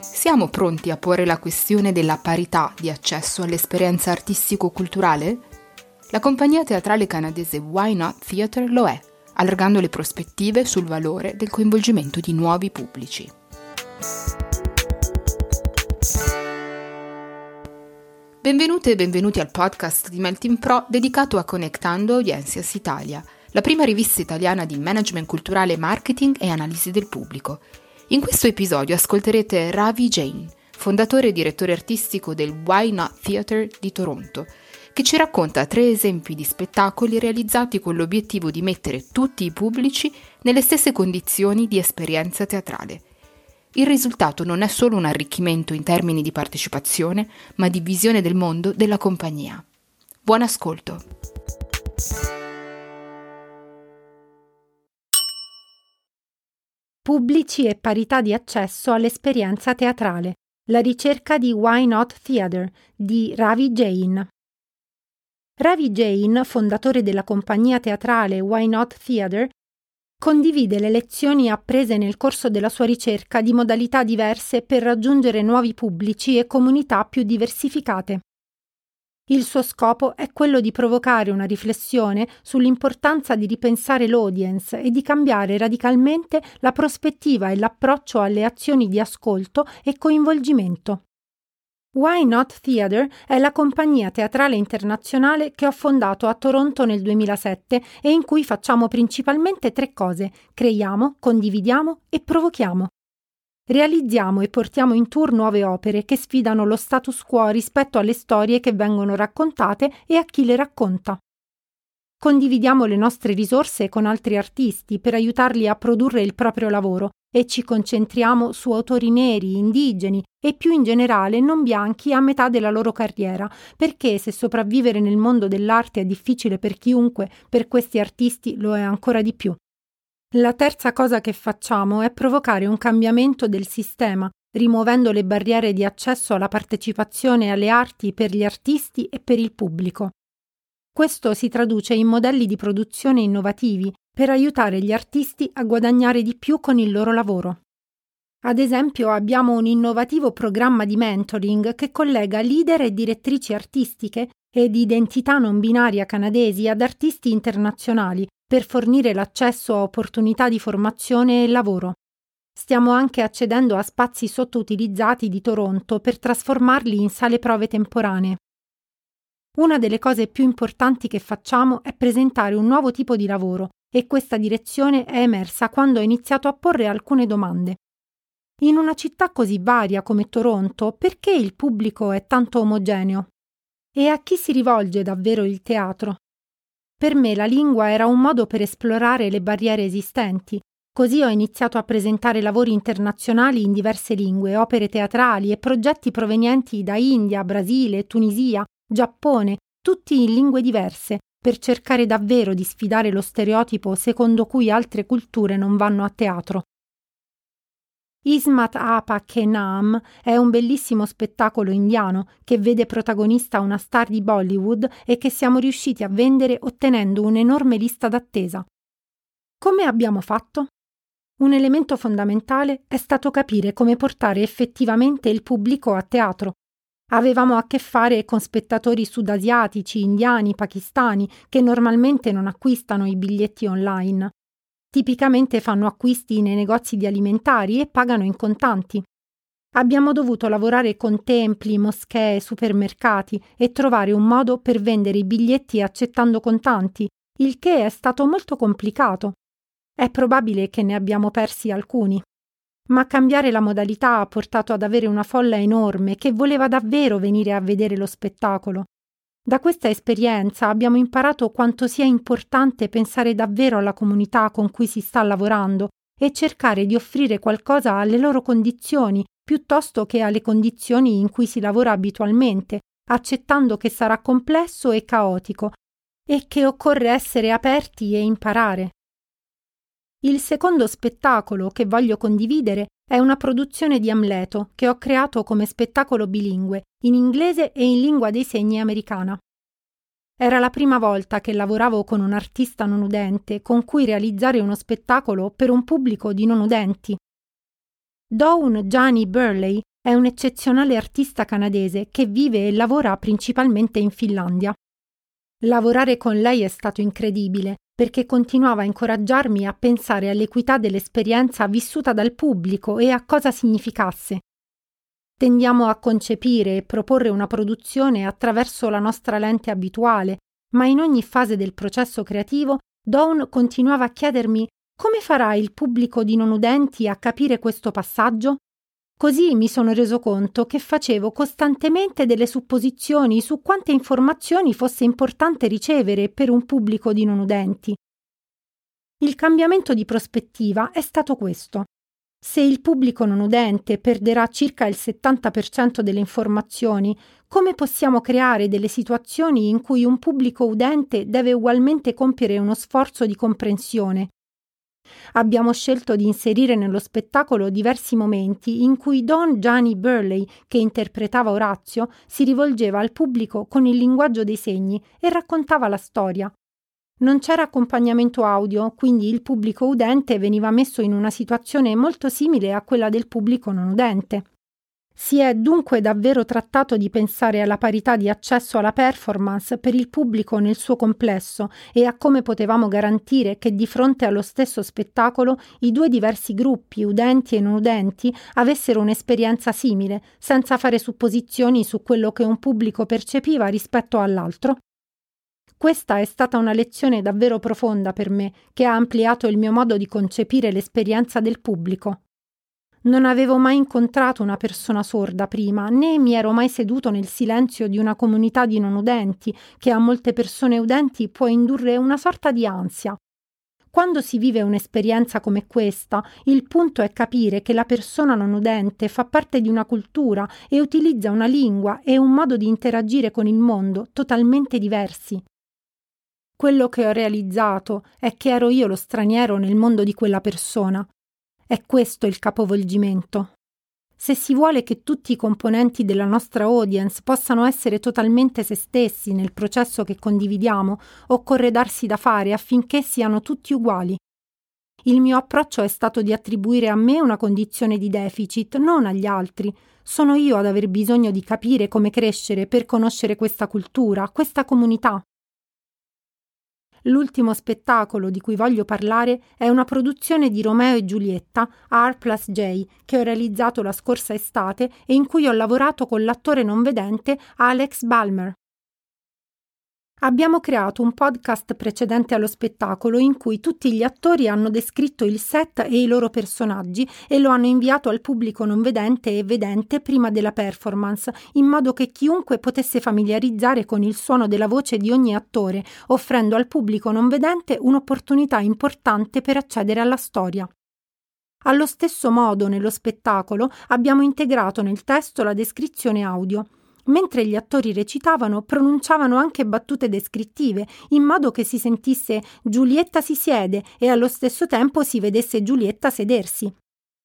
Siamo pronti a porre la questione della parità di accesso all'esperienza artistico-culturale? La compagnia teatrale canadese Why Not Theatre lo è, allargando le prospettive sul valore del coinvolgimento di nuovi pubblici. Benvenute e benvenuti al podcast di Melting Pro dedicato a Connectando Audiencias Italia, la prima rivista italiana di management culturale, marketing e analisi del pubblico in questo episodio ascolterete Ravi Jain, fondatore e direttore artistico del Why Not Theatre di Toronto, che ci racconta tre esempi di spettacoli realizzati con l'obiettivo di mettere tutti i pubblici nelle stesse condizioni di esperienza teatrale. Il risultato non è solo un arricchimento in termini di partecipazione, ma di visione del mondo della compagnia. Buon ascolto! Pubblici e parità di accesso all'esperienza teatrale. La ricerca di Why Not Theatre di Ravi Jain. Ravi Jain, fondatore della compagnia teatrale Why Not Theatre, condivide le lezioni apprese nel corso della sua ricerca di modalità diverse per raggiungere nuovi pubblici e comunità più diversificate. Il suo scopo è quello di provocare una riflessione sull'importanza di ripensare l'audience e di cambiare radicalmente la prospettiva e l'approccio alle azioni di ascolto e coinvolgimento. Why Not Theatre è la compagnia teatrale internazionale che ho fondato a Toronto nel 2007 e in cui facciamo principalmente tre cose: creiamo, condividiamo e provochiamo. Realizziamo e portiamo in tour nuove opere che sfidano lo status quo rispetto alle storie che vengono raccontate e a chi le racconta. Condividiamo le nostre risorse con altri artisti per aiutarli a produrre il proprio lavoro e ci concentriamo su autori neri, indigeni e più in generale non bianchi a metà della loro carriera, perché se sopravvivere nel mondo dell'arte è difficile per chiunque, per questi artisti lo è ancora di più. La terza cosa che facciamo è provocare un cambiamento del sistema, rimuovendo le barriere di accesso alla partecipazione alle arti per gli artisti e per il pubblico. Questo si traduce in modelli di produzione innovativi per aiutare gli artisti a guadagnare di più con il loro lavoro. Ad esempio abbiamo un innovativo programma di mentoring che collega leader e direttrici artistiche e di identità non binaria canadesi ad artisti internazionali per fornire l'accesso a opportunità di formazione e lavoro. Stiamo anche accedendo a spazi sottoutilizzati di Toronto per trasformarli in sale prove temporanee. Una delle cose più importanti che facciamo è presentare un nuovo tipo di lavoro e questa direzione è emersa quando ho iniziato a porre alcune domande. In una città così varia come Toronto, perché il pubblico è tanto omogeneo? E a chi si rivolge davvero il teatro? Per me la lingua era un modo per esplorare le barriere esistenti. Così ho iniziato a presentare lavori internazionali in diverse lingue, opere teatrali e progetti provenienti da India, Brasile, Tunisia, Giappone, tutti in lingue diverse, per cercare davvero di sfidare lo stereotipo secondo cui altre culture non vanno a teatro. Ismat Apa Kenam è un bellissimo spettacolo indiano che vede protagonista una star di Bollywood e che siamo riusciti a vendere ottenendo un'enorme lista d'attesa. Come abbiamo fatto? Un elemento fondamentale è stato capire come portare effettivamente il pubblico a teatro. Avevamo a che fare con spettatori sudasiatici, indiani, pakistani, che normalmente non acquistano i biglietti online. Tipicamente fanno acquisti nei negozi di alimentari e pagano in contanti. Abbiamo dovuto lavorare con templi, moschee, supermercati e trovare un modo per vendere i biglietti accettando contanti, il che è stato molto complicato. È probabile che ne abbiamo persi alcuni. Ma cambiare la modalità ha portato ad avere una folla enorme che voleva davvero venire a vedere lo spettacolo. Da questa esperienza abbiamo imparato quanto sia importante pensare davvero alla comunità con cui si sta lavorando e cercare di offrire qualcosa alle loro condizioni piuttosto che alle condizioni in cui si lavora abitualmente, accettando che sarà complesso e caotico e che occorre essere aperti e imparare. Il secondo spettacolo che voglio condividere è una produzione di Amleto che ho creato come spettacolo bilingue, in inglese e in lingua dei segni americana. Era la prima volta che lavoravo con un artista non udente con cui realizzare uno spettacolo per un pubblico di non udenti. Dawn Jani Burley è un eccezionale artista canadese che vive e lavora principalmente in Finlandia. Lavorare con lei è stato incredibile perché continuava a incoraggiarmi a pensare all'equità dell'esperienza vissuta dal pubblico e a cosa significasse. Tendiamo a concepire e proporre una produzione attraverso la nostra lente abituale, ma in ogni fase del processo creativo Dawn continuava a chiedermi come farà il pubblico di non udenti a capire questo passaggio? Così mi sono reso conto che facevo costantemente delle supposizioni su quante informazioni fosse importante ricevere per un pubblico di non udenti. Il cambiamento di prospettiva è stato questo. Se il pubblico non udente perderà circa il 70% delle informazioni, come possiamo creare delle situazioni in cui un pubblico udente deve ugualmente compiere uno sforzo di comprensione? Abbiamo scelto di inserire nello spettacolo diversi momenti in cui Don Gianni Burley, che interpretava Orazio, si rivolgeva al pubblico con il linguaggio dei segni e raccontava la storia. Non c'era accompagnamento audio, quindi il pubblico udente veniva messo in una situazione molto simile a quella del pubblico non udente. Si è dunque davvero trattato di pensare alla parità di accesso alla performance per il pubblico nel suo complesso e a come potevamo garantire che di fronte allo stesso spettacolo i due diversi gruppi, udenti e non udenti, avessero un'esperienza simile, senza fare supposizioni su quello che un pubblico percepiva rispetto all'altro. Questa è stata una lezione davvero profonda per me, che ha ampliato il mio modo di concepire l'esperienza del pubblico. Non avevo mai incontrato una persona sorda prima, né mi ero mai seduto nel silenzio di una comunità di non udenti, che a molte persone udenti può indurre una sorta di ansia. Quando si vive un'esperienza come questa, il punto è capire che la persona non udente fa parte di una cultura e utilizza una lingua e un modo di interagire con il mondo totalmente diversi. Quello che ho realizzato è che ero io lo straniero nel mondo di quella persona è questo il capovolgimento. Se si vuole che tutti i componenti della nostra audience possano essere totalmente se stessi nel processo che condividiamo, occorre darsi da fare affinché siano tutti uguali. Il mio approccio è stato di attribuire a me una condizione di deficit, non agli altri. Sono io ad aver bisogno di capire come crescere per conoscere questa cultura, questa comunità. L'ultimo spettacolo di cui voglio parlare è una produzione di Romeo e Giulietta, R plus J, che ho realizzato la scorsa estate e in cui ho lavorato con l'attore non vedente Alex Balmer. Abbiamo creato un podcast precedente allo spettacolo in cui tutti gli attori hanno descritto il set e i loro personaggi e lo hanno inviato al pubblico non vedente e vedente prima della performance, in modo che chiunque potesse familiarizzare con il suono della voce di ogni attore, offrendo al pubblico non vedente un'opportunità importante per accedere alla storia. Allo stesso modo, nello spettacolo abbiamo integrato nel testo la descrizione audio. Mentre gli attori recitavano, pronunciavano anche battute descrittive, in modo che si sentisse Giulietta si siede e allo stesso tempo si vedesse Giulietta sedersi.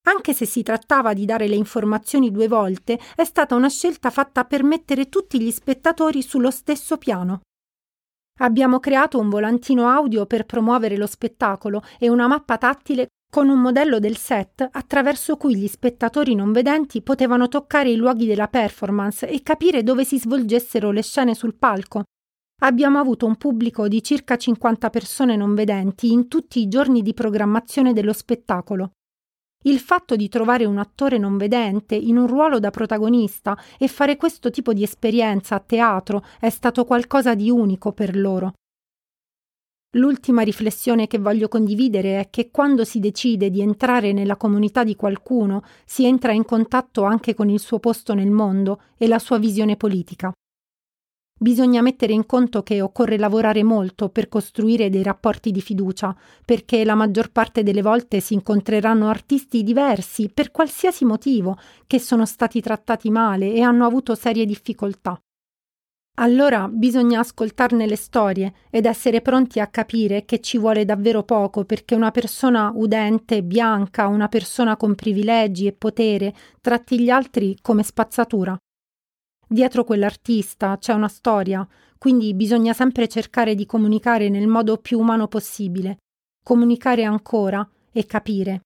Anche se si trattava di dare le informazioni due volte, è stata una scelta fatta per mettere tutti gli spettatori sullo stesso piano. Abbiamo creato un volantino audio per promuovere lo spettacolo e una mappa tattile con un modello del set attraverso cui gli spettatori non vedenti potevano toccare i luoghi della performance e capire dove si svolgessero le scene sul palco. Abbiamo avuto un pubblico di circa 50 persone non vedenti in tutti i giorni di programmazione dello spettacolo. Il fatto di trovare un attore non vedente in un ruolo da protagonista e fare questo tipo di esperienza a teatro è stato qualcosa di unico per loro. L'ultima riflessione che voglio condividere è che quando si decide di entrare nella comunità di qualcuno, si entra in contatto anche con il suo posto nel mondo e la sua visione politica. Bisogna mettere in conto che occorre lavorare molto per costruire dei rapporti di fiducia, perché la maggior parte delle volte si incontreranno artisti diversi per qualsiasi motivo, che sono stati trattati male e hanno avuto serie difficoltà. Allora bisogna ascoltarne le storie ed essere pronti a capire che ci vuole davvero poco perché una persona udente, bianca, una persona con privilegi e potere tratti gli altri come spazzatura. Dietro quell'artista c'è una storia, quindi bisogna sempre cercare di comunicare nel modo più umano possibile, comunicare ancora e capire.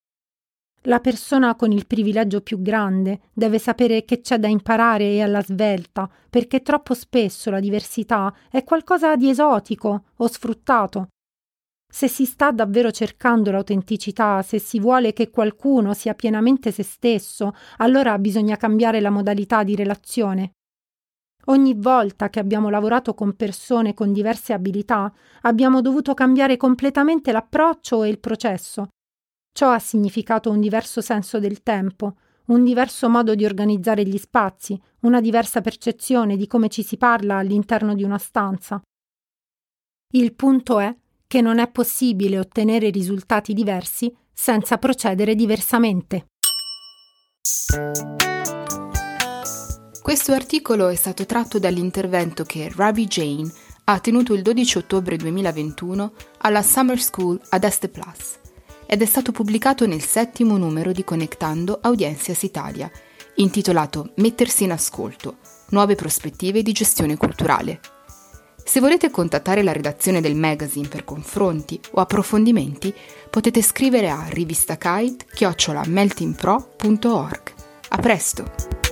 La persona con il privilegio più grande deve sapere che c'è da imparare e alla svelta, perché troppo spesso la diversità è qualcosa di esotico o sfruttato. Se si sta davvero cercando l'autenticità, se si vuole che qualcuno sia pienamente se stesso, allora bisogna cambiare la modalità di relazione. Ogni volta che abbiamo lavorato con persone con diverse abilità, abbiamo dovuto cambiare completamente l'approccio e il processo, Ciò ha significato un diverso senso del tempo, un diverso modo di organizzare gli spazi, una diversa percezione di come ci si parla all'interno di una stanza. Il punto è che non è possibile ottenere risultati diversi senza procedere diversamente. Questo articolo è stato tratto dall'intervento che Ravi Jane ha tenuto il 12 ottobre 2021 alla Summer School ad Este Place ed è stato pubblicato nel settimo numero di Connectando Audiencias Italia, intitolato Mettersi in ascolto, nuove prospettive di gestione culturale. Se volete contattare la redazione del magazine per confronti o approfondimenti, potete scrivere a rivistakaid-meltingpro.org. A presto!